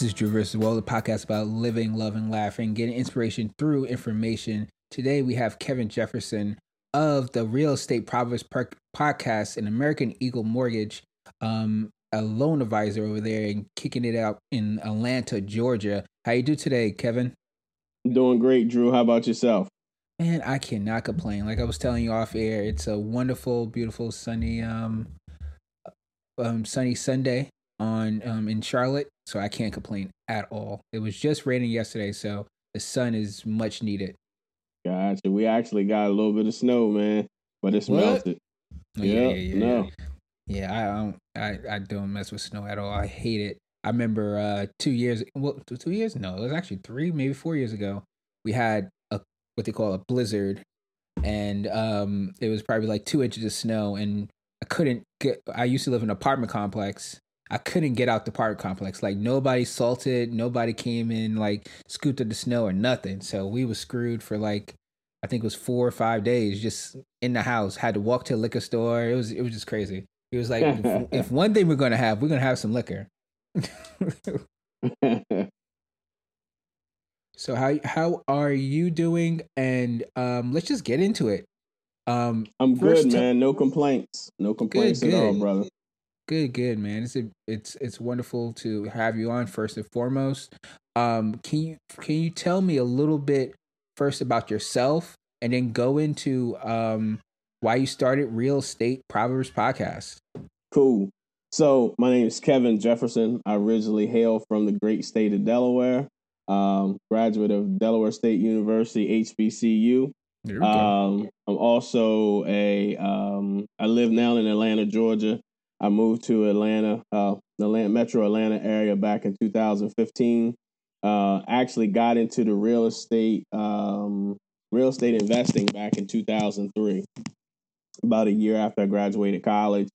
This is Drew versus World, the podcast about living, loving, laughing, getting inspiration through information. Today we have Kevin Jefferson of the Real Estate Proverbs podcast and American Eagle Mortgage, um, a loan advisor over there and kicking it out in Atlanta, Georgia. How you do today, Kevin? Doing great, Drew. How about yourself? Man, I cannot complain. Like I was telling you off air, it's a wonderful, beautiful, sunny, um, um, sunny Sunday on um in Charlotte, so I can't complain at all. It was just raining yesterday, so the sun is much needed. Gotcha. We actually got a little bit of snow, man, but it's what? melted. Oh, yeah, yeah, yeah, no. Yeah, I don't, I, I don't mess with snow at all. I hate it. I remember uh two years, well, two years? No, it was actually three, maybe four years ago. We had a what they call a blizzard, and um, it was probably like two inches of snow, and I couldn't get. I used to live in an apartment complex, I couldn't get out the park complex. Like nobody salted, nobody came in like scooped up the snow or nothing. So we was screwed for like I think it was four or five days just in the house. Had to walk to a liquor store. It was it was just crazy. It was like if, if, one thing we're gonna have, we're gonna have some liquor. so how how are you doing? And um, let's just get into it. Um, I'm good, man. No complaints. No complaints good, at good. all, brother. Good, good, man. It's a, it's it's wonderful to have you on first and foremost. Um, can you can you tell me a little bit first about yourself, and then go into um why you started Real Estate Proverbs podcast? Cool. So my name is Kevin Jefferson. I originally hail from the great state of Delaware. Um, graduate of Delaware State University HBCU. Um, I'm also a um, I live now in Atlanta, Georgia. I moved to Atlanta, uh, the Metro Atlanta area back in 2015. Uh, actually got into the real estate, um, real estate investing back in 2003, about a year after I graduated college.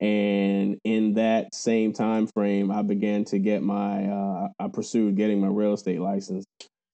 And in that same time frame, I began to get my, uh, I pursued getting my real estate license.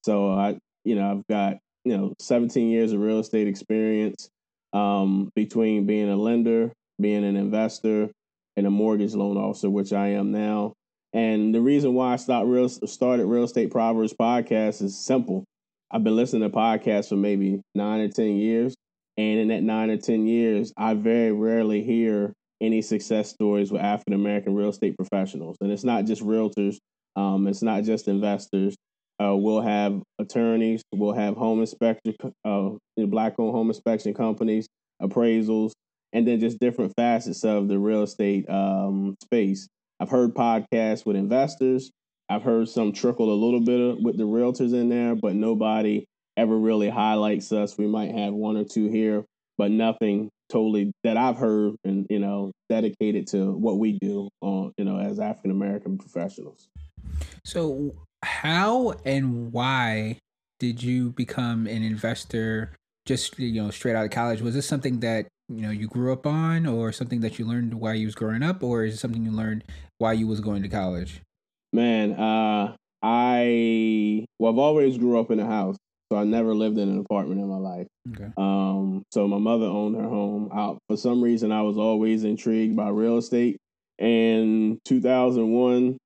So I, you know, I've got, you know, 17 years of real estate experience um, between being a lender, being an investor, and a mortgage loan officer, which I am now. And the reason why I stopped real, started Real Estate Proverbs podcast is simple. I've been listening to podcasts for maybe nine or 10 years. And in that nine or 10 years, I very rarely hear any success stories with African American real estate professionals. And it's not just realtors, um, it's not just investors. Uh, we'll have attorneys, we'll have home inspector, uh, black owned home inspection companies, appraisals, and then just different facets of the real estate um, space. I've heard podcasts with investors. I've heard some trickle a little bit of, with the realtors in there, but nobody ever really highlights us. We might have one or two here, but nothing totally that I've heard and you know dedicated to what we do on you know as African American professionals. So how and why did you become an investor just you know straight out of college? Was this something that you know you grew up on or something that you learned while you was growing up or is it something you learned while you was going to college? Man uh i well i've always grew up in a house so i never lived in an apartment in my life. Okay. um so my mother owned her home. Out for some reason i was always intrigued by real estate. And 2001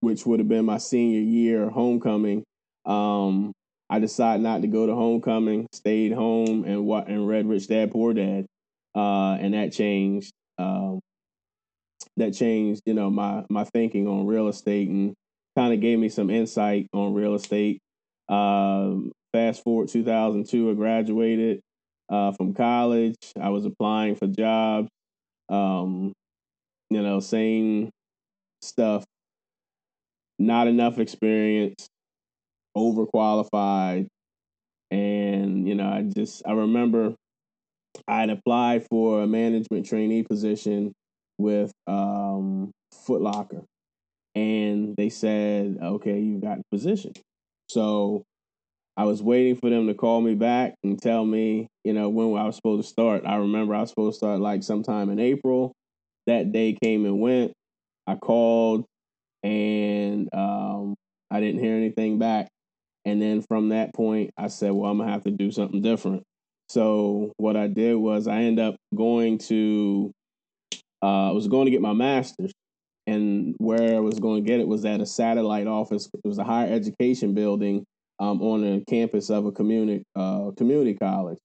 which would have been my senior year homecoming um I decided not to go to homecoming, stayed home and what and read Rich Dad Poor Dad uh, and that changed. Um, that changed, you know, my my thinking on real estate and kind of gave me some insight on real estate. Um, fast forward 2002, I graduated uh, from college. I was applying for jobs. Um, you know, same stuff. Not enough experience, overqualified, and you know, I just I remember I had applied for a management trainee position with um, Foot Locker, and they said, "Okay, you've got the position." So I was waiting for them to call me back and tell me, you know, when I was supposed to start. I remember I was supposed to start like sometime in April. That day came and went. I called, and um, I didn't hear anything back. And then from that point, I said, "Well, I'm gonna have to do something different." So what I did was I ended up going to uh, I was going to get my master's, and where I was going to get it was at a satellite office. It was a higher education building um, on the campus of a community uh, community college.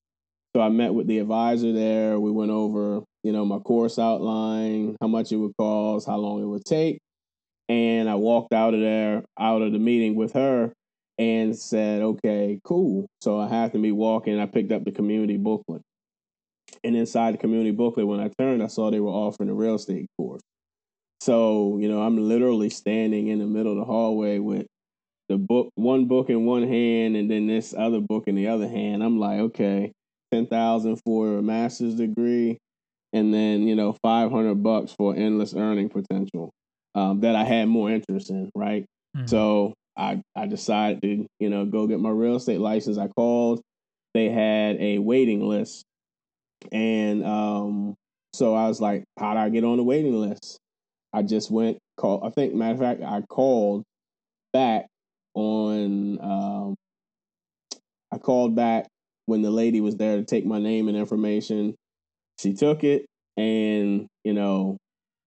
So I met with the advisor there. We went over, you know, my course outline, how much it would cost, how long it would take, and I walked out of there, out of the meeting with her, and said, "Okay, cool." So I happened to be walking. I picked up the community booklet, and inside the community booklet, when I turned, I saw they were offering a real estate course. So you know, I'm literally standing in the middle of the hallway with the book, one book in one hand, and then this other book in the other hand. I'm like, okay, ten thousand for a master's degree, and then you know, five hundred bucks for endless earning potential um, that I had more interest in. Right, mm-hmm. so I I decided to you know go get my real estate license. I called. They had a waiting list, and um, so I was like, how do I get on the waiting list? I just went call. I think matter of fact, I called back on. Um, I called back when the lady was there to take my name and information. She took it, and you know,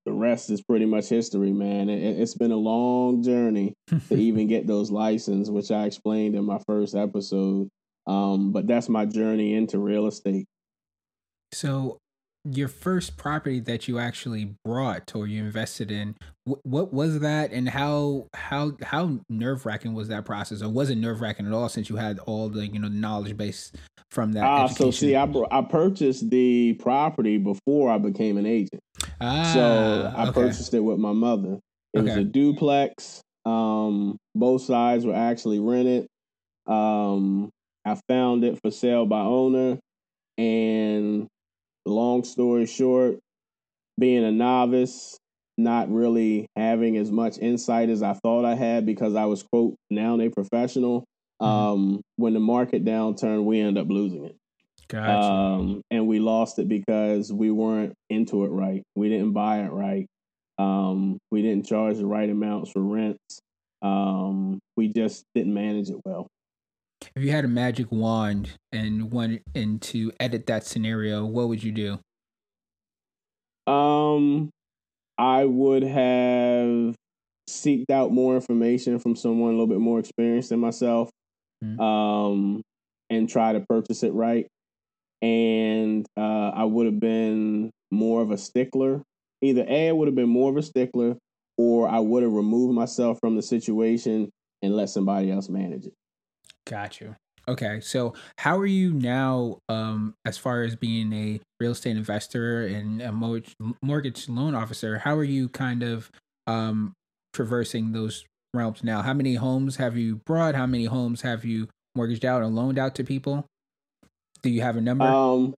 the rest is pretty much history, man. It, has been a long journey to even get those licenses, which I explained in my first episode. Um, but that's my journey into real estate. So, your first property that you actually brought or you invested in what, what was that and how how how nerve-wracking was that process or was it nerve-wracking at all since you had all the you know knowledge base from that ah so see I, I purchased the property before i became an agent ah, so i okay. purchased it with my mother it okay. was a duplex um both sides were actually rented um i found it for sale by owner and long story short, being a novice, not really having as much insight as I thought I had because I was quote now a professional. Mm-hmm. Um, when the market downturn, we end up losing it. Gotcha. Um, and we lost it because we weren't into it right. We didn't buy it right. Um, we didn't charge the right amounts for rents. Um, we just didn't manage it well if you had a magic wand and went and to edit that scenario, what would you do? Um, I would have seeked out more information from someone a little bit more experienced than myself, mm-hmm. um, and try to purchase it right. And uh, I would have been more of a stickler. Either A, I would have been more of a stickler, or I would have removed myself from the situation and let somebody else manage it. Got you. Okay, so how are you now, um, as far as being a real estate investor and a mortgage, mortgage loan officer? How are you kind of um, traversing those realms now? How many homes have you brought? How many homes have you mortgaged out and loaned out to people? Do you have a number? Um,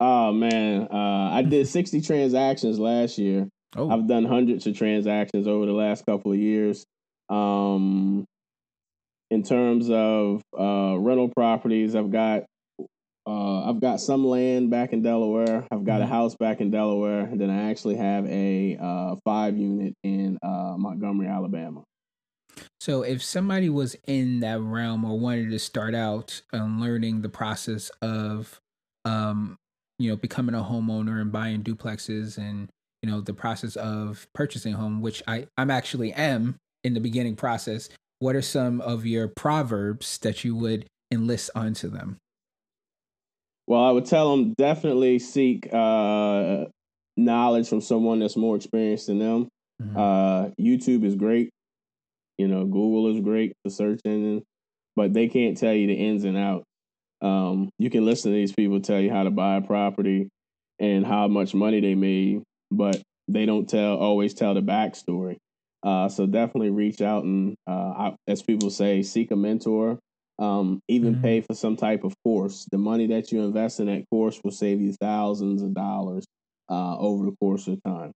oh man, uh, I did sixty transactions last year. Oh. I've done hundreds of transactions over the last couple of years. Um, in terms of uh, rental properties, I've got uh, I've got some land back in Delaware. I've got a mm-hmm. house back in Delaware, and then I actually have a uh, five unit in uh, Montgomery, Alabama. So, if somebody was in that realm or wanted to start out and learning the process of, um, you know, becoming a homeowner and buying duplexes, and you know, the process of purchasing a home, which I I'm actually am in the beginning process what are some of your proverbs that you would enlist onto them? Well, I would tell them definitely seek uh, knowledge from someone that's more experienced than them. Mm-hmm. Uh, YouTube is great. You know, Google is great the search engine, but they can't tell you the ins and outs. Um, you can listen to these people tell you how to buy a property and how much money they made, but they don't tell always tell the backstory. Uh, so definitely reach out and, uh, as people say, seek a mentor. Um, even mm-hmm. pay for some type of course. The money that you invest in that course will save you thousands of dollars uh, over the course of time.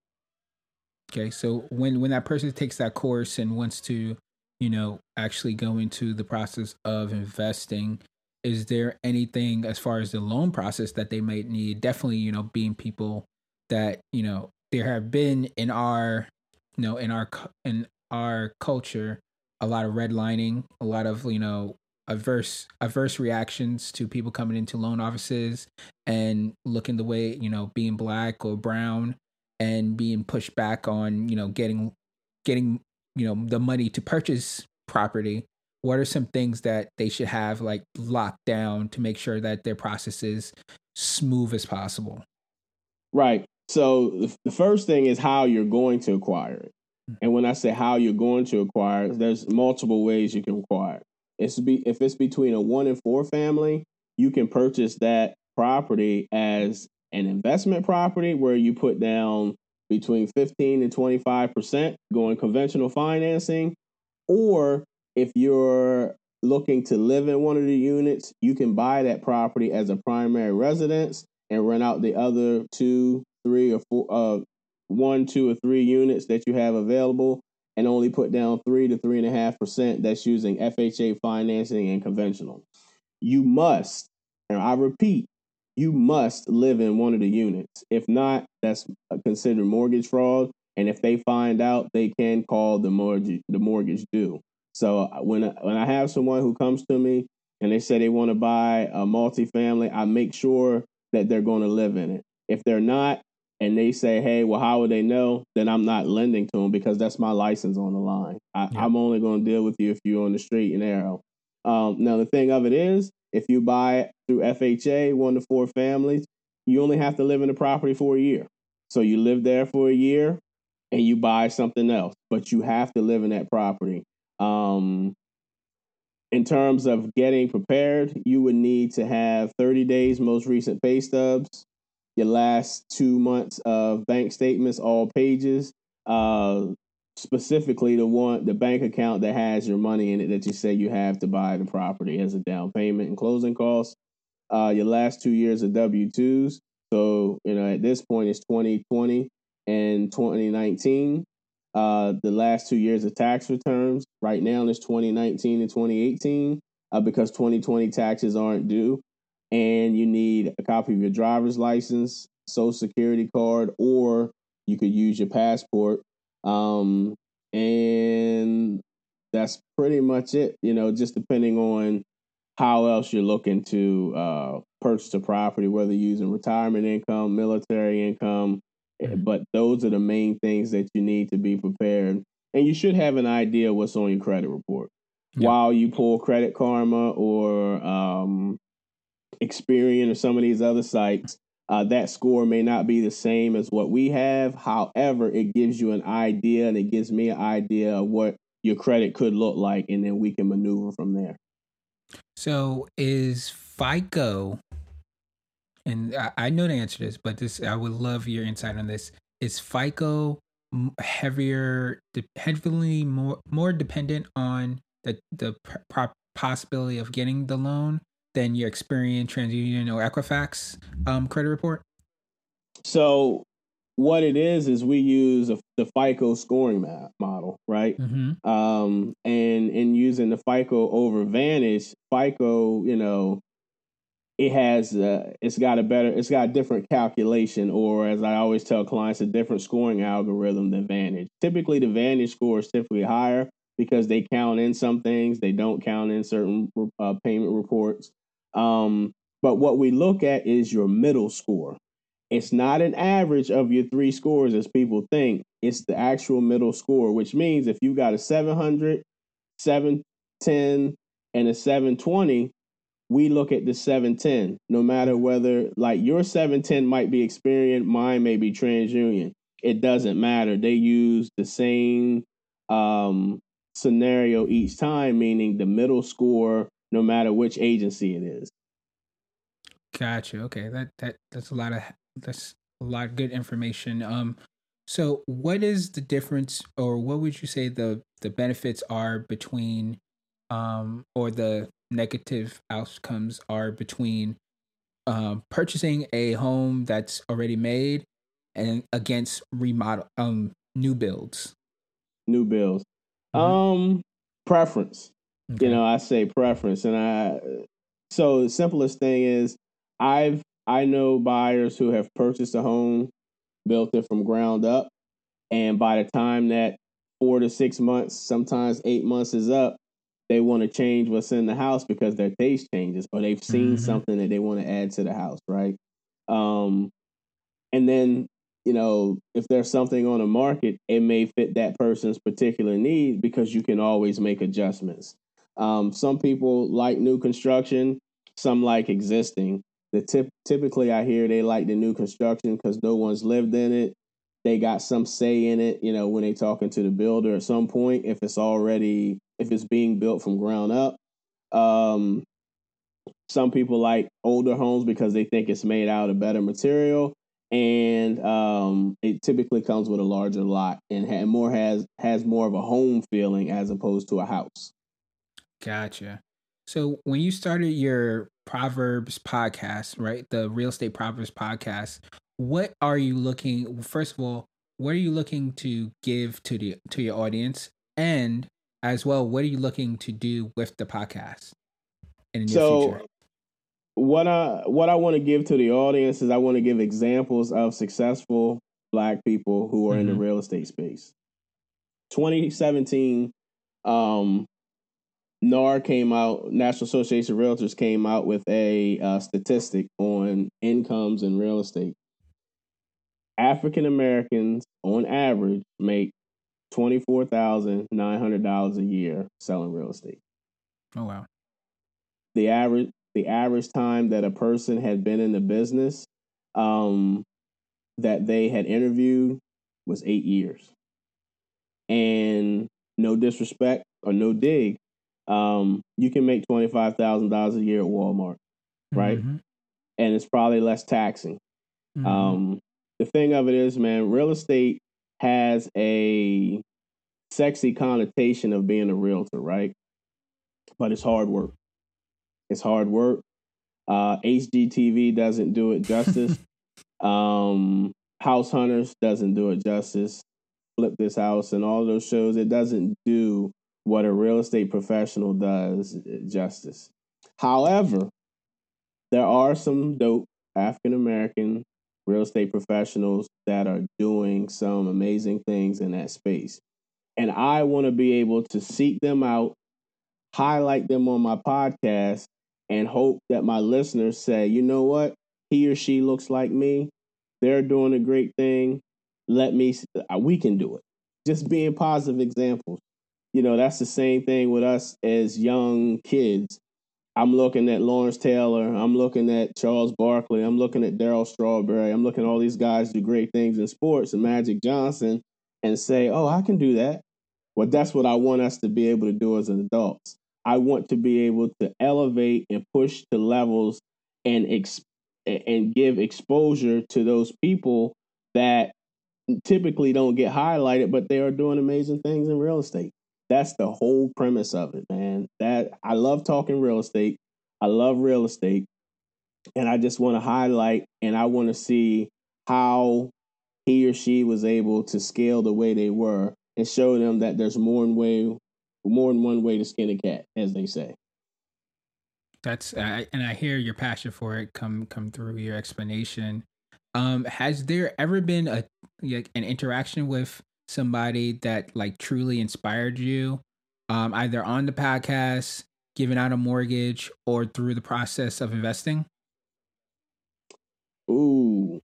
Okay, so when when that person takes that course and wants to, you know, actually go into the process of investing, is there anything as far as the loan process that they might need? Definitely, you know, being people that you know there have been in our you know in our in our culture a lot of redlining a lot of you know adverse adverse reactions to people coming into loan offices and looking the way you know being black or brown and being pushed back on you know getting getting you know the money to purchase property what are some things that they should have like locked down to make sure that their process is smooth as possible? Right. So the first thing is how you're going to acquire it. Mm. and when i say how you're going to acquire there's multiple ways you can acquire it's be if it's between a one and four family you can purchase that property as an investment property where you put down between 15 and 25% going conventional financing or if you're looking to live in one of the units you can buy that property as a primary residence and rent out the other two three or four uh one two or three units that you have available and only put down three to three and a half percent that's using fha financing and conventional. You must and i repeat you must live in one of the units. If not, that's considered mortgage fraud. And if they find out, they can call the mortgage the mortgage due. So uh, when when I have someone who comes to me and they say they want to buy a multifamily, I make sure that they're going to live in it. If they're not, and they say, "Hey, well, how would they know?" Then I'm not lending to them because that's my license on the line. I, am only going to deal with you if you're on the street and narrow. Um, now, the thing of it is, if you buy through FHA, one to four families, you only have to live in the property for a year. So you live there for a year and you buy something else, but you have to live in that property. Um, in terms of getting prepared, you would need to have 30 days most recent pay stubs, your last two months of bank statements, all pages, uh, specifically the one the bank account that has your money in it that you say you have to buy the property as a down payment and closing costs. Uh, your last two years of W twos. So you know at this point it's 2020 and 2019. Uh, the last two years of tax returns. Right now it's 2019 and 2018 uh, because 2020 taxes aren't due, and you need a copy of your driver's license, social security card, or you could use your passport um, and that's pretty much it, you know, just depending on how else you're looking to uh, purchase a property, whether using retirement income, military income. Eh, mm-hmm. But those are the main things that you need to be prepared. And you should have an idea what's on your credit report. Yeah. While you pull Credit Karma or um, Experian or some of these other sites, uh, that score may not be the same as what we have. However, it gives you an idea and it gives me an idea of what your credit could look like, and then we can maneuver from there. So, is FICO, and I, I know the answer to this, but this I would love your insight on this. Is FICO heavier, heavily more more dependent on the the possibility of getting the loan than your Experian, TransUnion, or Equifax um, credit report? So what it is is we use a, the FICO scoring map model, right? Mm-hmm. Um, and in using the FICO over Vantage, FICO, you know, it has uh, it's got a better it's got a different calculation, or as I always tell clients, a different scoring algorithm than Vantage. Typically, the Vantage score is typically higher because they count in some things, they don't count in certain uh, payment reports. Um, but what we look at is your middle score. It's not an average of your three scores as people think. It's the actual middle score, which means if you got a 700, 710, and a 720, we look at the 710, no matter whether, like, your 710 might be Experian, mine may be TransUnion. It doesn't matter. They use the same um, scenario each time, meaning the middle score no matter which agency it is. Gotcha. Okay, that that that's a lot of that's a lot of good information. Um, so what is the difference, or what would you say the the benefits are between, um, or the negative outcomes are between, um, purchasing a home that's already made, and against remodel um new builds. New builds. Mm-hmm. Um, preference. Okay. You know, I say preference, and I. So the simplest thing is, I've I know buyers who have purchased a home, built it from ground up, and by the time that four to six months, sometimes eight months is up, they want to change what's in the house because their taste changes, or they've seen mm-hmm. something that they want to add to the house, right? Um, and then you know, if there's something on the market, it may fit that person's particular need because you can always make adjustments. Um, some people like new construction, some like existing. The tip, typically, I hear they like the new construction because no one's lived in it. They got some say in it, you know, when they talking to the builder at some point. If it's already, if it's being built from ground up, um, some people like older homes because they think it's made out of better material, and um, it typically comes with a larger lot and ha- more has has more of a home feeling as opposed to a house. Gotcha. So when you started your Proverbs podcast, right, the Real Estate Proverbs podcast, what are you looking? First of all, what are you looking to give to the to your audience, and as well, what are you looking to do with the podcast in the so, future? what I what I want to give to the audience is I want to give examples of successful black people who are mm-hmm. in the mm-hmm. real estate space. 2017, um, NAR came out, National Association of Realtors came out with a uh, statistic on incomes in real estate. African Americans, on average, make twenty four thousand nine hundred dollars a year selling real estate. Oh wow! The average the average time that a person had been in the business um, that they had interviewed was eight years. And no disrespect or no dig, um, you can make twenty five thousand dollars a year at Walmart, right? Mm-hmm. And it's probably less taxing. Mm-hmm. Um, the thing of it is, man, real estate has a sexy connotation of being a realtor, right? But it's hard work. It's hard work. Uh, HGTV doesn't do it justice. um, House Hunters doesn't do it justice. Flip This House and all those shows, it doesn't do what a real estate professional does justice. However, there are some dope African American real estate professionals that are doing some amazing things in that space. And I want to be able to seek them out, highlight them on my podcast, and hope that my listeners say, you know what? He or she looks like me. They're doing a great thing. Let me, we can do it. Just being positive examples. You know, that's the same thing with us as young kids. I'm looking at Lawrence Taylor. I'm looking at Charles Barkley. I'm looking at Darryl Strawberry. I'm looking at all these guys do great things in sports and Magic Johnson and say, oh, I can do that. Well, that's what I want us to be able to do as adults. I want to be able to elevate and push to levels and ex- and give exposure to those people that typically don't get highlighted, but they are doing amazing things in real estate. That's the whole premise of it, man. That I love talking real estate. I love real estate. And I just want to highlight and I want to see how he or she was able to scale the way they were and show them that there's more than way more than one way to skin a cat, as they say. That's uh, and I hear your passion for it come come through your explanation. Um, has there ever been a like an interaction with somebody that like truly inspired you, um, either on the podcast, giving out a mortgage, or through the process of investing? Ooh,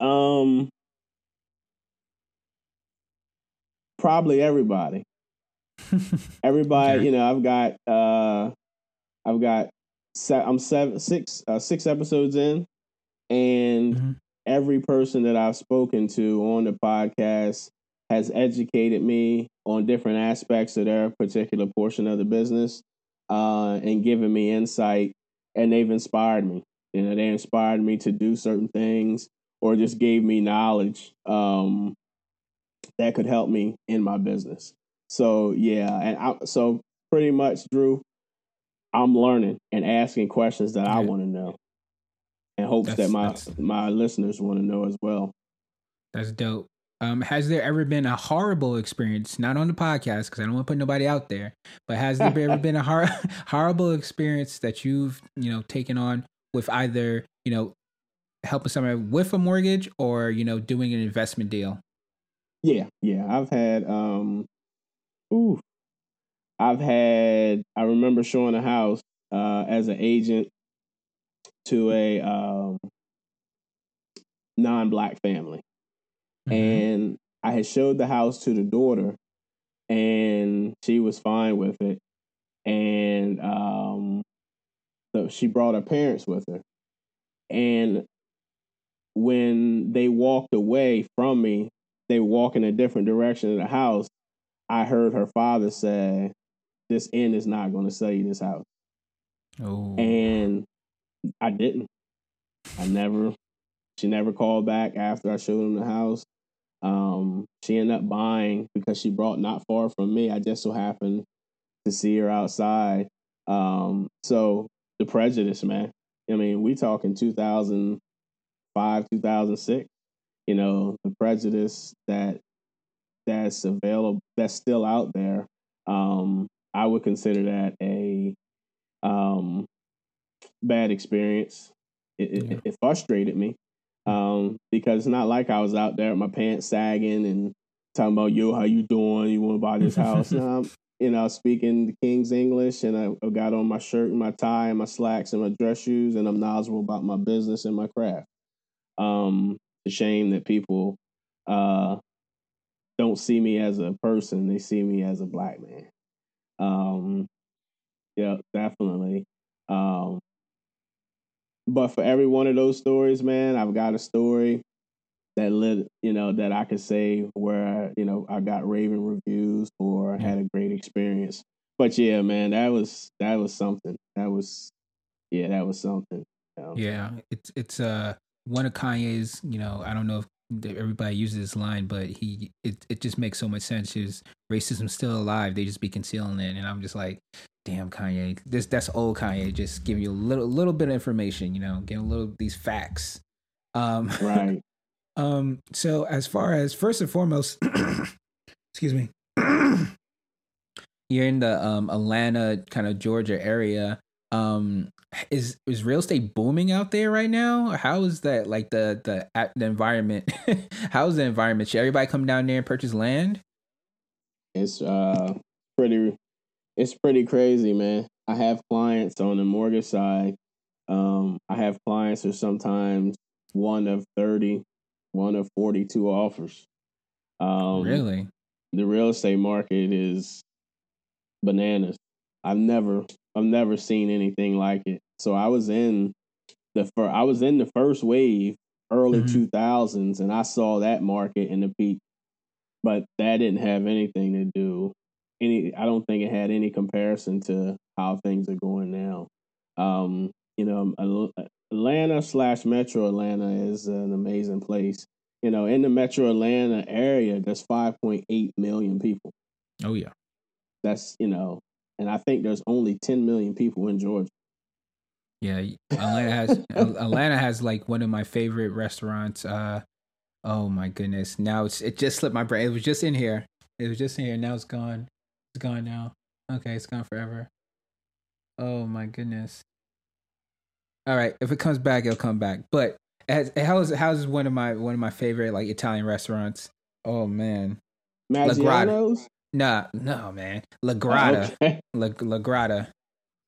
um, probably everybody. Everybody, okay. you know, I've got uh I've got se- I'm seven six uh, six episodes in and mm-hmm. Every person that I've spoken to on the podcast has educated me on different aspects of their particular portion of the business uh, and given me insight and they've inspired me. You know, they inspired me to do certain things or just gave me knowledge um, that could help me in my business. So yeah, and I, so pretty much, Drew, I'm learning and asking questions that I want to know, and hopes that's, that my my listeners want to know as well. That's dope. Um, has there ever been a horrible experience, not on the podcast, because I don't want to put nobody out there, but has there ever been a hor- horrible experience that you've, you know, taken on with either, you know, helping somebody with a mortgage or, you know, doing an investment deal? Yeah, yeah. I've had um Ooh. I've had, I remember showing a house uh, as an agent to a um, non-black family, mm-hmm. and I had showed the house to the daughter, and she was fine with it, and um, so she brought her parents with her, and when they walked away from me, they walk in a different direction of the house. I heard her father say, "This inn is not going to sell you this house." Oh. And I didn't. I never. She never called back after I showed them the house. Um, she ended up buying because she brought not far from me. I just so happened to see her outside. Um, so the prejudice, man. I mean, we talking 2005, 2006. You know, the prejudice that that's available, that's still out there. Um, I would consider that a um, bad experience. It, yeah. it, it frustrated me um, because it's not like I was out there with my pants sagging and talking about yo, how you doing? You want to buy this house? um, you know, speaking the King's English, and I, I, got on my shirt and my tie and my slacks and my dress shoes, and I'm knowledgeable about my business and my craft. Um, it's a shame that people uh, don't see me as a person; they see me as a black man. Um, yeah, definitely. Um, but for every one of those stories, man, I've got a story that lit, you know, that I could say where, you know, I got raving reviews or had a great experience. But yeah, man, that was that was something. That was yeah, that was something. Yeah, it's it's uh one of Kanye's, you know, I don't know if everybody uses this line, but he it it just makes so much sense. Is racism still alive? They just be concealing it, and I'm just like, damn Kanye, this that's old Kanye, just giving you a little little bit of information, you know, getting a little these facts. Um, right. um. So as far as first and foremost, excuse me, you're in the um Atlanta kind of Georgia area. Um, is is real estate booming out there right now? How is that like the the the environment? How's the environment? Should everybody come down there and purchase land? It's uh pretty it's pretty crazy, man. I have clients on the mortgage side. Um, I have clients who sometimes one of 30, one of 42 offers. Um, really? The real estate market is bananas. I've never, I've never seen anything like it. So I was in the, fir- I was in the first wave, early mm-hmm. 2000s, and I saw that market in the peak, but that didn't have anything to do any I don't think it had any comparison to how things are going now. Um, you know, Atlanta slash Metro Atlanta is an amazing place. You know, in the Metro Atlanta area, there's 5.8 million people. Oh yeah, that's you know, and I think there's only 10 million people in Georgia. Yeah, Atlanta has Atlanta has like one of my favorite restaurants. Uh, oh my goodness, now it's it just slipped my brain. It was just in here. It was just in here. Now it's gone. It's gone now. Okay, it's gone forever. Oh my goodness. All right, if it comes back, it'll come back. But as, how's how's one of my one of my favorite like Italian restaurants? Oh man, Maggiano's. Nah, no man, La Grotta. Oh, okay. La, La Grotta.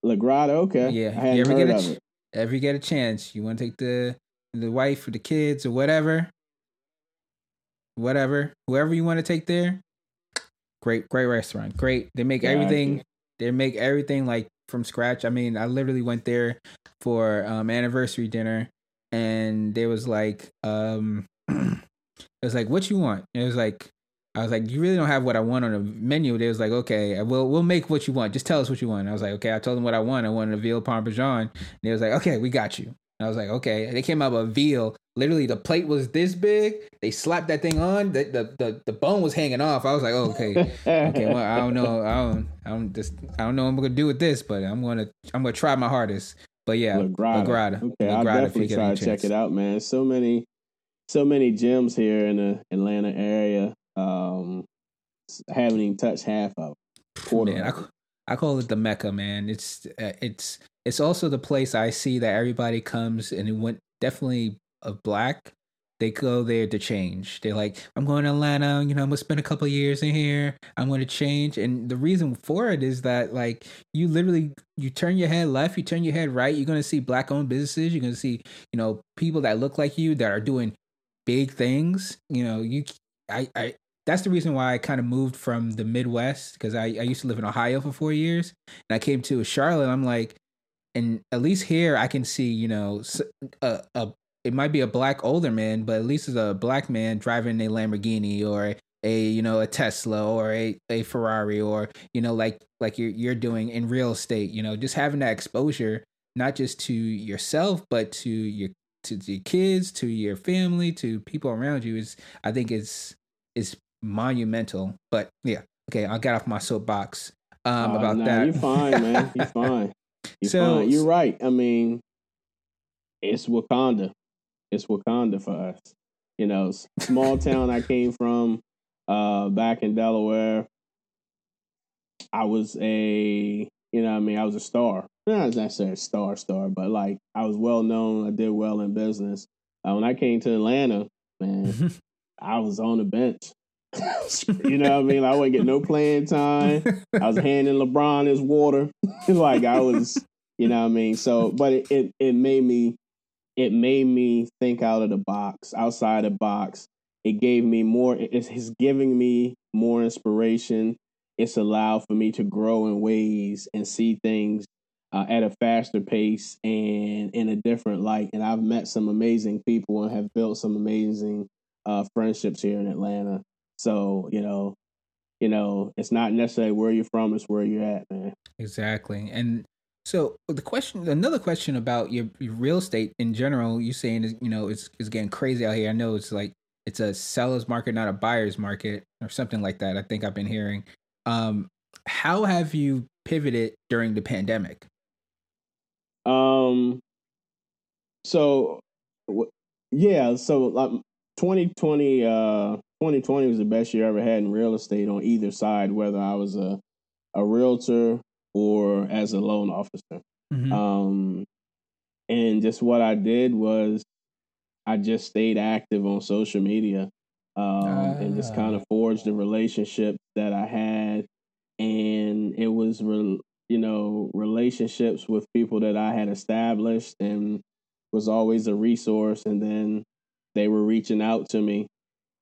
La Grotta. Okay. Yeah. you ever get a ever get a chance? You want to take the the wife or the kids or whatever, whatever, whoever you want to take there. Great, great restaurant. Great. They make yeah, everything. They make everything like from scratch. I mean, I literally went there for um anniversary dinner, and there was like um, it was like, what you want? it was like, I was like, you really don't have what I want on the menu. They was like, okay, we'll we'll make what you want. Just tell us what you want. I was like, okay. I told them what I want. I wanted a veal parmesan. And they was like, okay, we got you. And I was like, okay. They came out with veal Literally, the plate was this big. They slapped that thing on. The the the, the bone was hanging off. I was like, oh, okay, okay. Well, I don't know. I don't. I don't just. I don't know what I'm gonna do with this, but I'm gonna. I'm gonna try my hardest. But yeah, La Grotta. Okay, La Grotta, I'll definitely try to check it out, man. So many, so many gyms here in the Atlanta area. Um, haven't even touched half of. Quarter. Man, I, I call it the mecca, man. It's uh, it's it's also the place I see that everybody comes and it went definitely of black, they go there to change. They're like, I'm going to Atlanta, you know, I'm gonna spend a couple years in here. I'm gonna change. And the reason for it is that like you literally you turn your head left, you turn your head right, you're gonna see black owned businesses, you're gonna see, you know, people that look like you that are doing big things, you know, you I I that's the reason why I kind of moved from the Midwest because I, I used to live in Ohio for four years and I came to Charlotte. I'm like, and at least here I can see, you know, a, a it might be a black older man, but at least it's a black man driving a Lamborghini or a you know a Tesla or a, a Ferrari or you know like like you're you're doing in real estate. You know, just having that exposure not just to yourself but to your to your kids, to your family, to people around you is I think is is monumental. But yeah, okay, I got off my soapbox um, uh, about nah, that. You're fine, man. You're fine. You're so fine. you're right. I mean, it's Wakanda. It's Wakanda for us. You know, small town I came from, uh, back in Delaware. I was a, you know, I mean, I was a star. Not necessarily a star, star, but like I was well known. I did well in business. Uh, when I came to Atlanta, man, I was on the bench. You know what I mean? I wouldn't get no playing time. I was handing LeBron his water. like I was, you know what I mean? So, but it, it, it made me, it made me think out of the box, outside the box. It gave me more, it's, it's giving me more inspiration. It's allowed for me to grow in ways and see things uh, at a faster pace and in a different light. And I've met some amazing people and have built some amazing uh, friendships here in Atlanta. So you know, you know, it's not necessarily where you're from; it's where you're at, man. Exactly, and so the question, another question about your, your real estate in general, you saying is, you know, it's it's getting crazy out here. I know it's like it's a seller's market, not a buyer's market, or something like that. I think I've been hearing. Um, how have you pivoted during the pandemic? Um, so yeah, so like 2020, uh, 2020 was the best year I ever had in real estate on either side, whether I was a a realtor or as a loan officer. Mm-hmm. Um, and just what I did was I just stayed active on social media um, and just kind of ah. forged the relationship that I had. And it was, re- you know, relationships with people that I had established and was always a resource. And then they were reaching out to me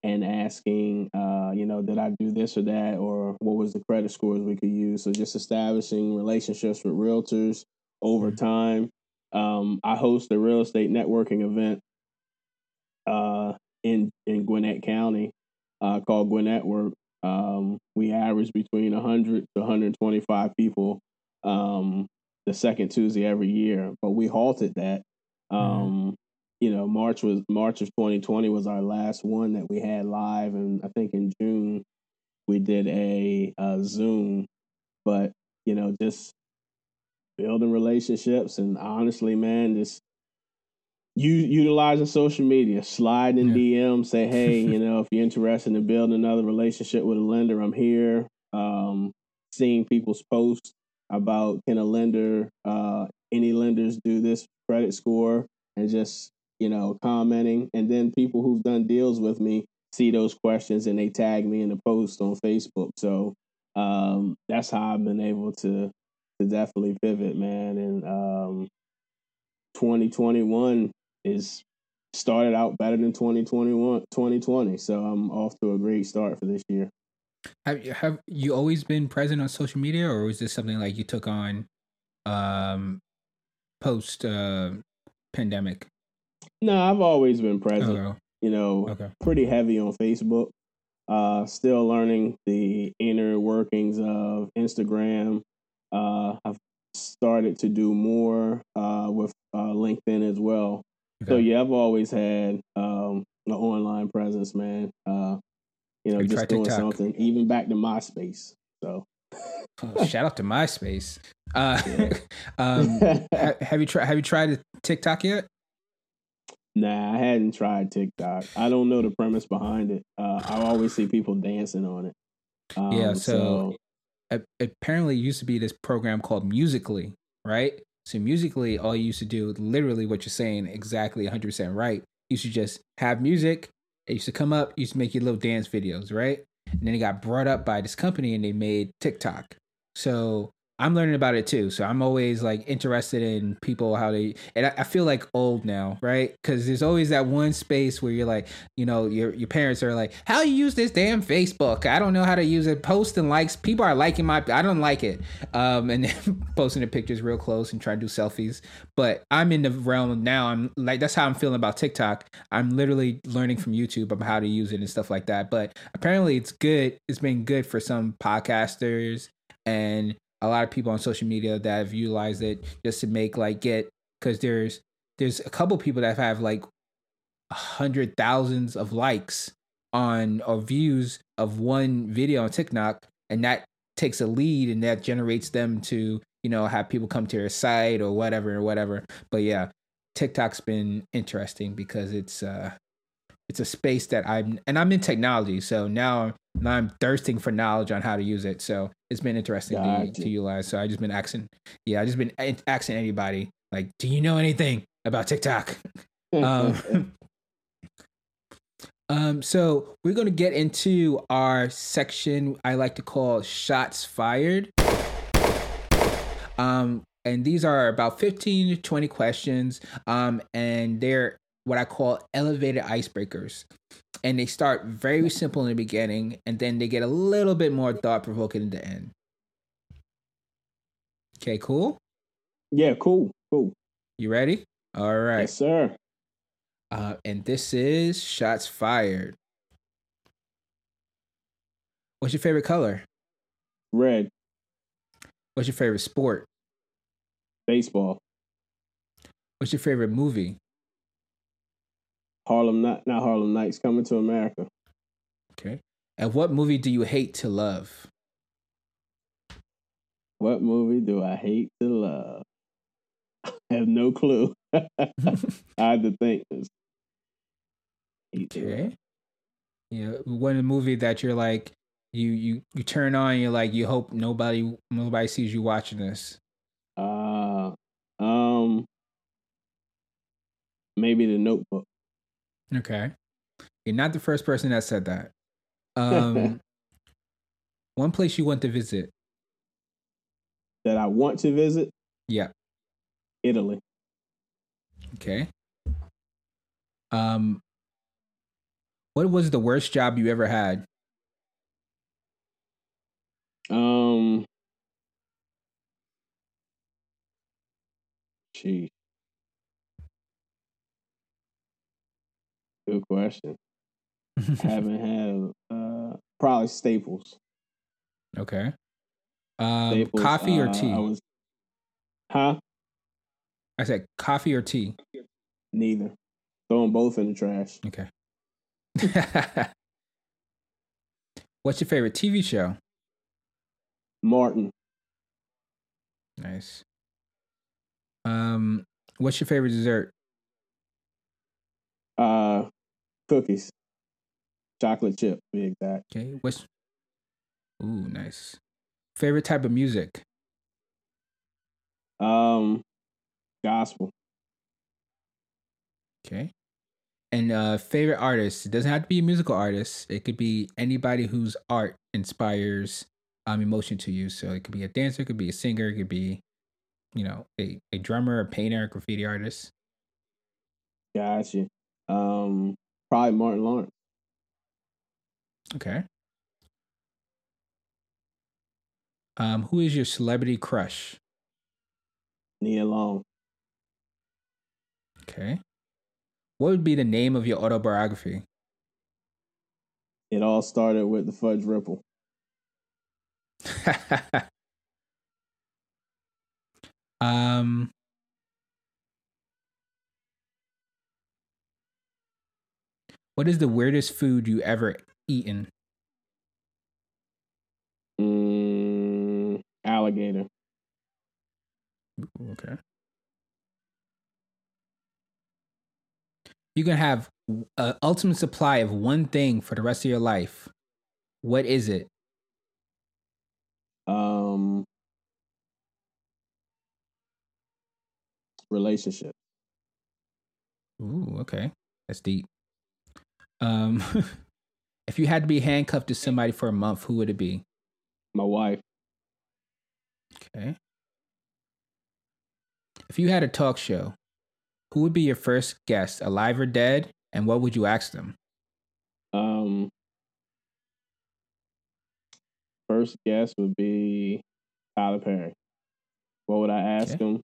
and asking, uh, you know, did I do this or that, or what was the credit scores we could use? So just establishing relationships with realtors over mm-hmm. time. Um, I host a real estate networking event uh, in in Gwinnett County uh, called Gwinnett Work. Um, we average between 100 to 125 people um, the second Tuesday every year, but we halted that. Mm-hmm. Um, you know, March was March of 2020 was our last one that we had live, and I think in June we did a, a Zoom. But you know, just building relationships, and honestly, man, just you utilizing social media, slide in yeah. DM, say, hey, you know, if you're interested in building another relationship with a lender, I'm here. Um, seeing people's posts about can a lender, uh, any lenders do this credit score, and just you know, commenting. And then people who've done deals with me see those questions and they tag me in the post on Facebook. So um, that's how I've been able to to definitely pivot, man. And um, 2021 is started out better than 2021 2020 so i'm off to a great start for this year have you have you always been present on social media or was this something like you took on um post uh pandemic no, I've always been present. Okay. You know, okay. pretty heavy on Facebook. Uh, still learning the inner workings of Instagram. Uh, I've started to do more uh, with uh, LinkedIn as well. Okay. So yeah, I've always had um, an online presence, man. Uh, you know, just doing TikTok? something, even back to MySpace. So. oh, shout out to MySpace. Uh, um, have you tried? Have you tried TikTok yet? Nah, I hadn't tried TikTok. I don't know the premise behind it. Uh, I always see people dancing on it. Um, yeah, so, so apparently it used to be this program called Musical.ly, right? So Musical.ly, all you used to do, literally what you're saying, exactly 100% right. You should just have music. It used to come up. You used to make your little dance videos, right? And then it got brought up by this company, and they made TikTok. So I'm learning about it too. So I'm always like interested in people how they and I, I feel like old now, right? Because there's always that one space where you're like, you know, your your parents are like, how you use this damn Facebook? I don't know how to use it. Posting likes, people are liking my. I don't like it. Um, and then posting the pictures real close and trying to do selfies. But I'm in the realm now. I'm like that's how I'm feeling about TikTok. I'm literally learning from YouTube about how to use it and stuff like that. But apparently, it's good. It's been good for some podcasters and a lot of people on social media that have utilized it just to make like get because there's there's a couple people that have like a hundred thousands of likes on or views of one video on TikTok, and that takes a lead and that generates them to you know have people come to your site or whatever or whatever. But yeah, TikTok's been interesting because it's uh it's a space that I'm and I'm in technology, so now now I'm thirsting for knowledge on how to use it. So it's been interesting to, to, utilize. So I just been asking, yeah, I just been asking anybody like, do you know anything about TikTok? um, um, so we're gonna get into our section I like to call shots fired. Um, and these are about 15 to 20 questions. Um, and they're what I call elevated icebreakers. And they start very simple in the beginning, and then they get a little bit more thought provoking in the end. Okay, cool? Yeah, cool. Cool. You ready? All right. Yes, sir. Uh, and this is Shots Fired. What's your favorite color? Red. What's your favorite sport? Baseball. What's your favorite movie? Harlem not not Harlem Nights coming to America. Okay. And what movie do you hate to love? What movie do I hate to love? I have no clue. I had to think this. Okay. Yeah, one movie that you're like you you you turn on, you're like you hope nobody nobody sees you watching this. Uh um maybe the notebook. Okay. You're not the first person that said that. Um, one place you want to visit. That I want to visit? Yeah. Italy. Okay. Um, what was the worst job you ever had? Um, gee. Good question. haven't had uh, probably Staples. Okay. Um, Staples, coffee or uh, tea? I was, huh? I said coffee or tea. Neither. Throw them both in the trash. Okay. What's your favorite TV show? Martin. Nice. Um, what's your favorite dessert? Uh, cookies, chocolate chip, be exact. Okay, what's ooh nice. Favorite type of music? Um, gospel. Okay. And uh favorite artist. It doesn't have to be a musical artist. It could be anybody whose art inspires um emotion to you. So it could be a dancer, it could be a singer, it could be, you know, a, a drummer, a painter, a graffiti artist. Gotcha. Um, probably Martin Lawrence. Okay. Um, who is your celebrity crush? Nia Long. Okay. What would be the name of your autobiography? It all started with the fudge ripple. um What is the weirdest food you ever eaten? Mm, alligator. Okay. You can have an ultimate supply of one thing for the rest of your life. What is it? Um, relationship. Ooh, okay. That's deep. Um, if you had to be handcuffed to somebody for a month, who would it be? My wife. Okay. If you had a talk show, who would be your first guest, alive or dead, and what would you ask them? Um, first guest would be Tyler Perry. What would I ask okay. him?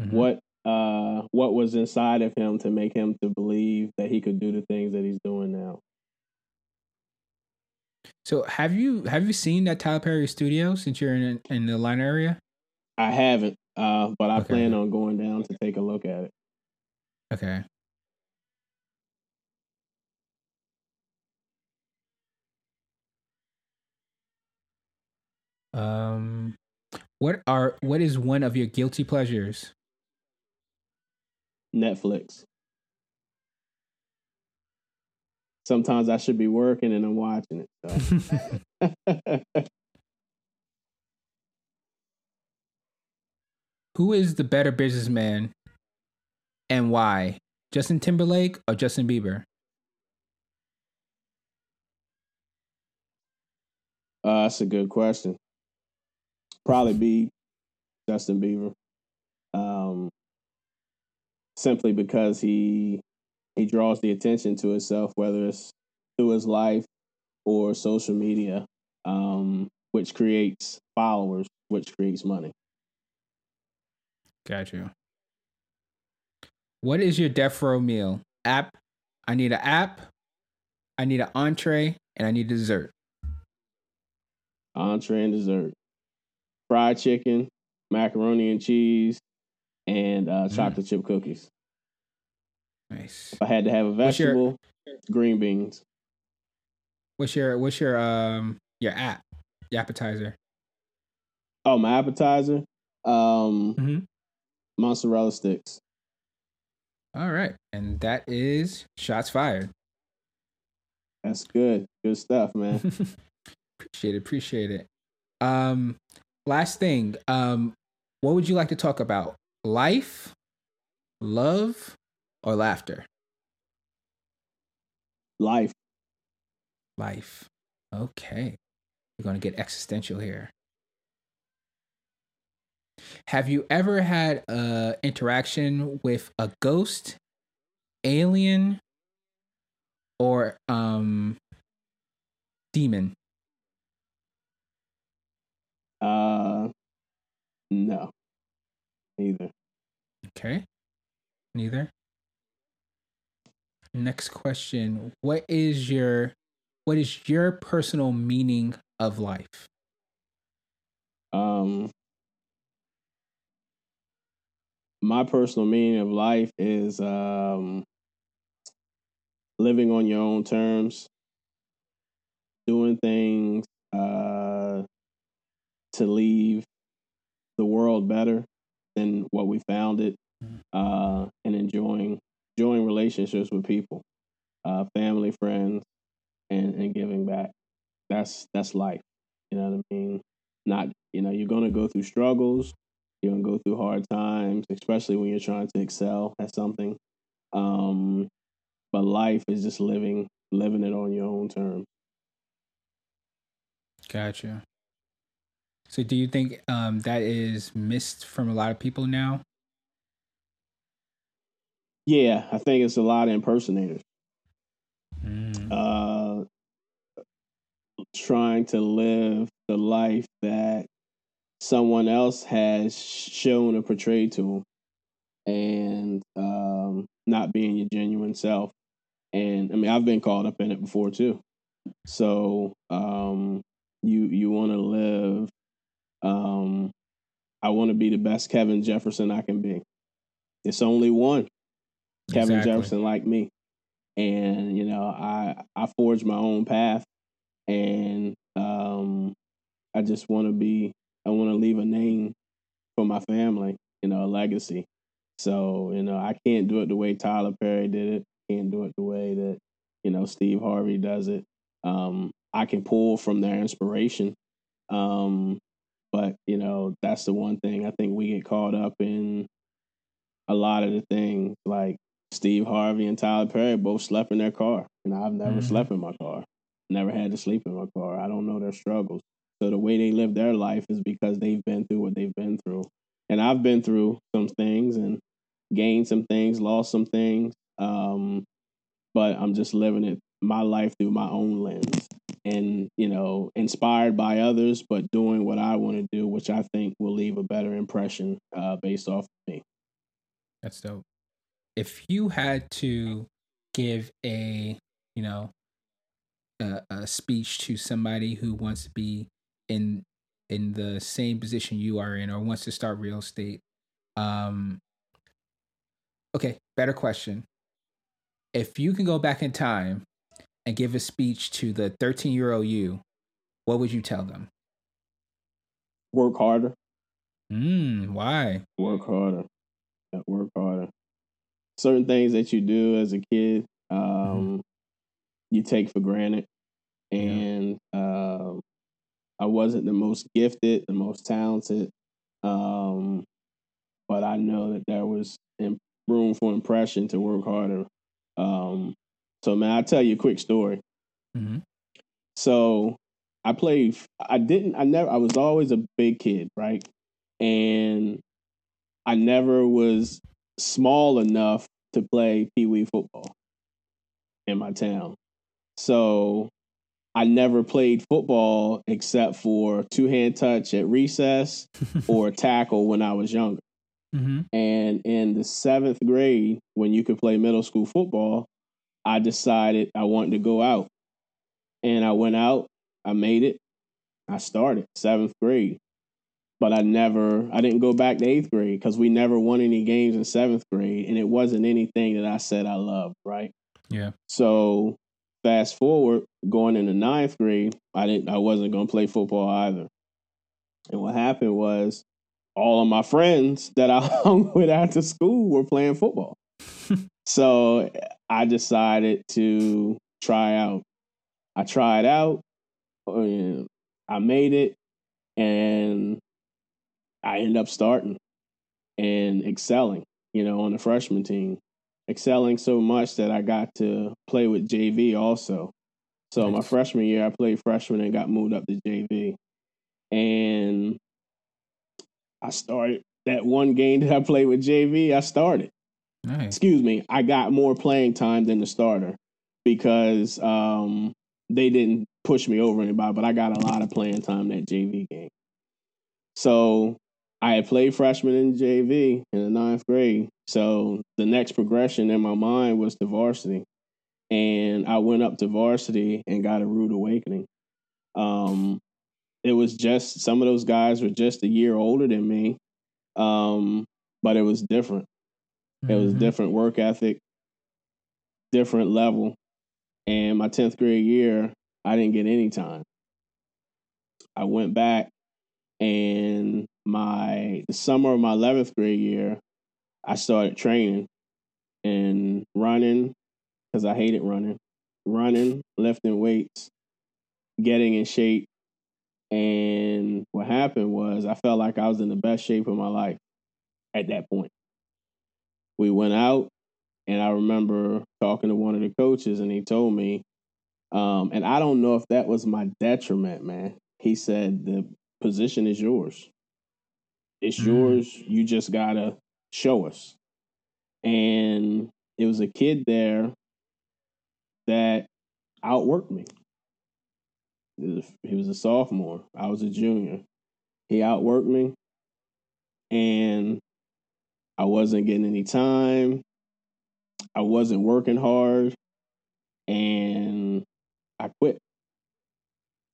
Mm-hmm. What uh what was inside of him to make him to believe that he could do the things that he's doing now? So have you have you seen that Tyler Perry studio since you're in in the Atlanta area? I haven't, uh, but I okay. plan on going down to take a look at it. Okay. Um, what are what is one of your guilty pleasures? Netflix. Sometimes I should be working and I'm watching it. So. Who is the better businessman and why? Justin Timberlake or Justin Bieber? Uh, that's a good question. Probably be Justin Bieber. Um, simply because he he draws the attention to himself, whether it's through his life or social media, um, which creates followers, which creates money. Got you. What is your death row meal? App. I need an app. I need an entree, and I need dessert. Entree and dessert. Fried chicken, macaroni and cheese, and uh, mm. chocolate mm. chip cookies. Nice. If I had to have a vegetable, your, green beans. What's your what's your um your app? Your appetizer. Oh, my appetizer? Um mm-hmm. mozzarella sticks. All right. And that is shots fired. That's good. Good stuff, man. appreciate it. Appreciate it. Um last thing. Um what would you like to talk about? Life, love, or laughter? Life. Life. Okay. We're going to get existential here. Have you ever had a interaction with a ghost, alien, or um demon? Uh no. Neither. Okay. Neither. Next question. What is your what is your personal meaning of life? Um my personal meaning of life is um living on your own terms, doing things uh to leave the world better than what we found it. Uh, and enjoying enjoying relationships with people, uh, family, friends, and and giving back. That's that's life. You know what I mean? Not you know you're gonna go through struggles. You're gonna go through hard times, especially when you're trying to excel at something. Um, but life is just living living it on your own terms. Gotcha. So, do you think um, that is missed from a lot of people now? Yeah, I think it's a lot of impersonators. Mm. Uh, trying to live the life that someone else has shown or portrayed to them, and um, not being your genuine self. And I mean, I've been caught up in it before too. So um, you you want to live. Um, I want to be the best Kevin Jefferson I can be. It's only one. Kevin exactly. Jefferson like me. And, you know, I I forged my own path and um I just wanna be I wanna leave a name for my family, you know, a legacy. So, you know, I can't do it the way Tyler Perry did it. Can't do it the way that, you know, Steve Harvey does it. Um, I can pull from their inspiration. Um, but, you know, that's the one thing I think we get caught up in a lot of the things like Steve Harvey and Tyler Perry both slept in their car, and I've never mm-hmm. slept in my car. Never had to sleep in my car. I don't know their struggles. So the way they live their life is because they've been through what they've been through. And I've been through some things and gained some things, lost some things. Um, but I'm just living it my life through my own lens and, you know, inspired by others, but doing what I want to do, which I think will leave a better impression uh, based off of me. That's dope. If you had to give a, you know, a, a speech to somebody who wants to be in in the same position you are in or wants to start real estate um okay better question. If you can go back in time and give a speech to the 13 year old you what would you tell them? Work harder. Mm why? Work harder. Work harder certain things that you do as a kid mm-hmm. um mm-hmm. you take for granted and yeah. um I wasn't the most gifted, the most talented, um, but I know that there was room for impression to work harder. Um, so, man, I'll tell you a quick story. Mm-hmm. So, I played. I didn't. I never. I was always a big kid, right? And I never was small enough to play pee wee football in my town. So I never played football except for two hand touch at recess or tackle when I was younger. Mm-hmm. And in the seventh grade, when you could play middle school football, I decided I wanted to go out. And I went out, I made it, I started seventh grade. But I never, I didn't go back to eighth grade because we never won any games in seventh grade. And it wasn't anything that I said I loved, right? Yeah. So fast forward going into ninth grade, I didn't I wasn't gonna play football either. And what happened was all of my friends that I hung with after school were playing football. so I decided to try out. I tried out, and I made it, and I ended up starting and excelling, you know, on the freshman team excelling so much that I got to play with JV also. So nice. my freshman year, I played freshman and got moved up to JV. And I started that one game that I played with JV, I started. Nice. Excuse me, I got more playing time than the starter because um, they didn't push me over anybody, but I got a lot of playing time that JV game. So I had played freshman in JV in the ninth grade. So the next progression in my mind was to varsity. And I went up to varsity and got a rude awakening. Um, it was just some of those guys were just a year older than me. Um, but it was different. Mm-hmm. It was mm-hmm. different work ethic, different level. And my 10th grade year, I didn't get any time. I went back and my the summer of my 11th grade year, I started training and running because I hated running, running, lifting weights, getting in shape. And what happened was I felt like I was in the best shape of my life at that point. We went out, and I remember talking to one of the coaches, and he told me, um, and I don't know if that was my detriment, man. He said the position is yours. It's mm. yours. You just gotta show us. And it was a kid there that outworked me. He was a sophomore. I was a junior. He outworked me, and I wasn't getting any time. I wasn't working hard, and I quit.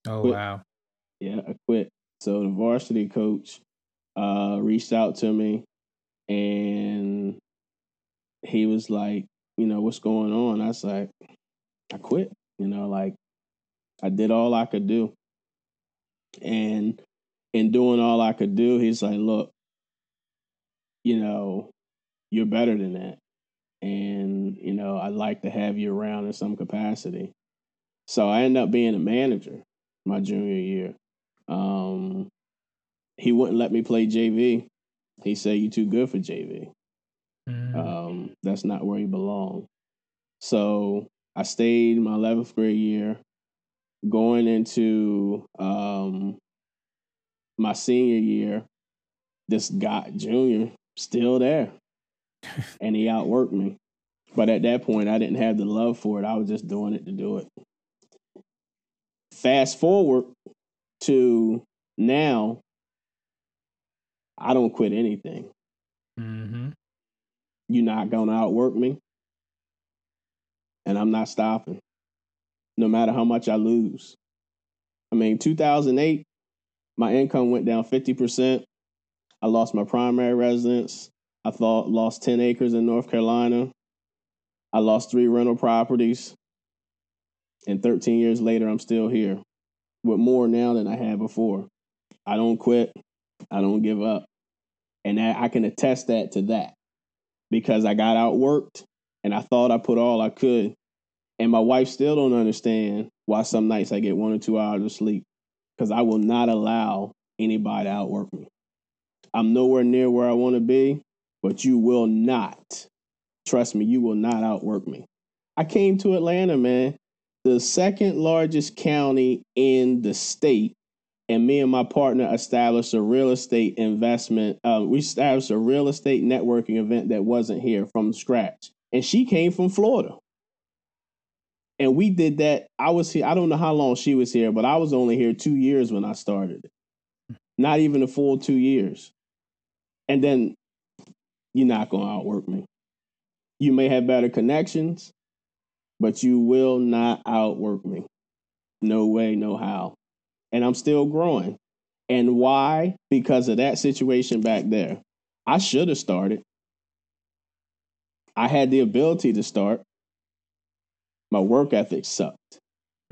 Oh quit. wow! Yeah, I quit. So the varsity coach uh, reached out to me and he was like, you know, what's going on? I was like, I quit. You know, like I did all I could do. And in doing all I could do, he's like, look, you know, you're better than that. And, you know, I'd like to have you around in some capacity. So I ended up being a manager my junior year. Um, he wouldn't let me play JV. He said, "You're too good for JV. Mm. Um, that's not where you belong." So I stayed my 11th grade year, going into um, my senior year, this guy, Junior, still there. and he outworked me. But at that point, I didn't have the love for it. I was just doing it to do it. Fast forward to now, I don't quit anything. Mm-hmm. You're not going to outwork me. And I'm not stopping, no matter how much I lose. I mean, 2008, my income went down 50%. I lost my primary residence. I thought lost 10 acres in North Carolina. I lost three rental properties. And 13 years later, I'm still here with more now than I had before. I don't quit. I don't give up. And I can attest that to that because I got outworked and I thought I put all I could. And my wife still don't understand why some nights I get one or two hours of sleep because I will not allow anybody to outwork me. I'm nowhere near where I want to be, but you will not. Trust me, you will not outwork me. I came to Atlanta, man, the second largest county in the state. And me and my partner established a real estate investment. Uh, we established a real estate networking event that wasn't here from scratch. And she came from Florida. And we did that. I was here. I don't know how long she was here, but I was only here two years when I started. Not even a full two years. And then you're not going to outwork me. You may have better connections, but you will not outwork me. No way, no how. And I'm still growing. And why? Because of that situation back there. I should have started. I had the ability to start. My work ethic sucked.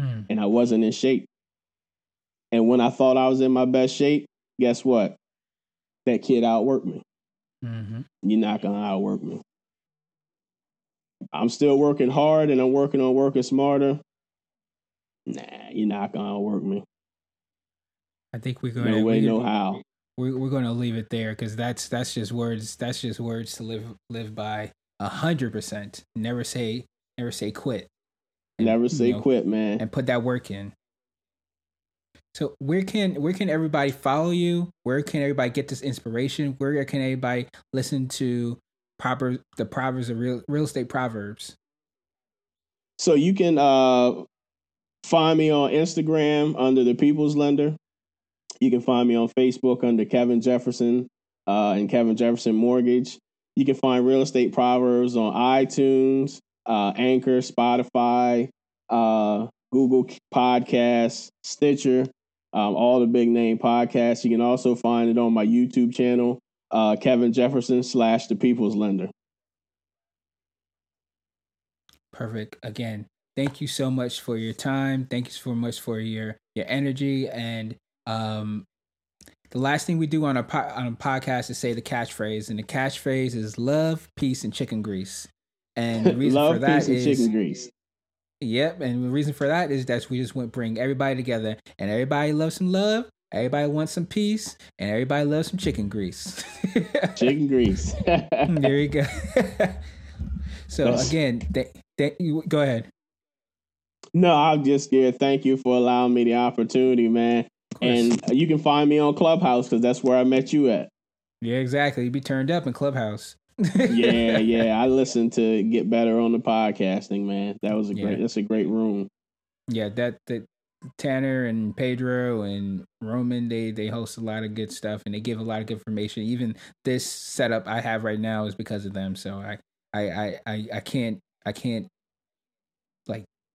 Mm. And I wasn't in shape. And when I thought I was in my best shape, guess what? That kid outworked me. Mm-hmm. You're not gonna outwork me. I'm still working hard and I'm working on working smarter. Nah, you're not gonna outwork me. I think we're gonna no way, no how. We're we're gonna leave it there because that's that's just words. That's just words to live live by. A hundred percent. Never say never say quit. And, never say you know, quit, man. And put that work in. So where can where can everybody follow you? Where can everybody get this inspiration? Where can everybody listen to proper the proverbs of real real estate proverbs? So you can uh, find me on Instagram under the People's Lender. You can find me on Facebook under Kevin Jefferson uh, and Kevin Jefferson Mortgage. You can find Real Estate Proverbs on iTunes, uh, Anchor, Spotify, uh, Google Podcasts, Stitcher, um, all the big name podcasts. You can also find it on my YouTube channel, uh, Kevin Jefferson slash the People's Lender. Perfect. Again, thank you so much for your time. Thank you so much for your your energy. And um, the last thing we do on a po- on a podcast is say the catchphrase, and the catchphrase is love, peace, and chicken grease. And the reason love, for that peace, is chicken grease. Yep, and the reason for that is that we just want to bring everybody together, and everybody loves some love, everybody wants some peace, and everybody loves some chicken grease. chicken grease. there you go. so That's... again, th- th- you go ahead. No, I'll just yeah, thank you for allowing me the opportunity, man. And you can find me on Clubhouse because that's where I met you at. Yeah, exactly. You be turned up in Clubhouse yeah, yeah. I listened to get better on the podcasting, man. That was a great. Yeah. That's a great room. Yeah, that that Tanner and Pedro and Roman, they they host a lot of good stuff and they give a lot of good information. Even this setup I have right now is because of them. So I I I I I can't I can't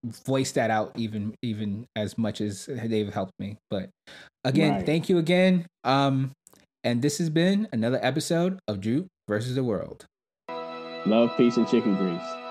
voice that out even even as much as they've helped me. But again, right. thank you again. Um and this has been another episode of Drew versus the world. Love, peace, and chicken grease.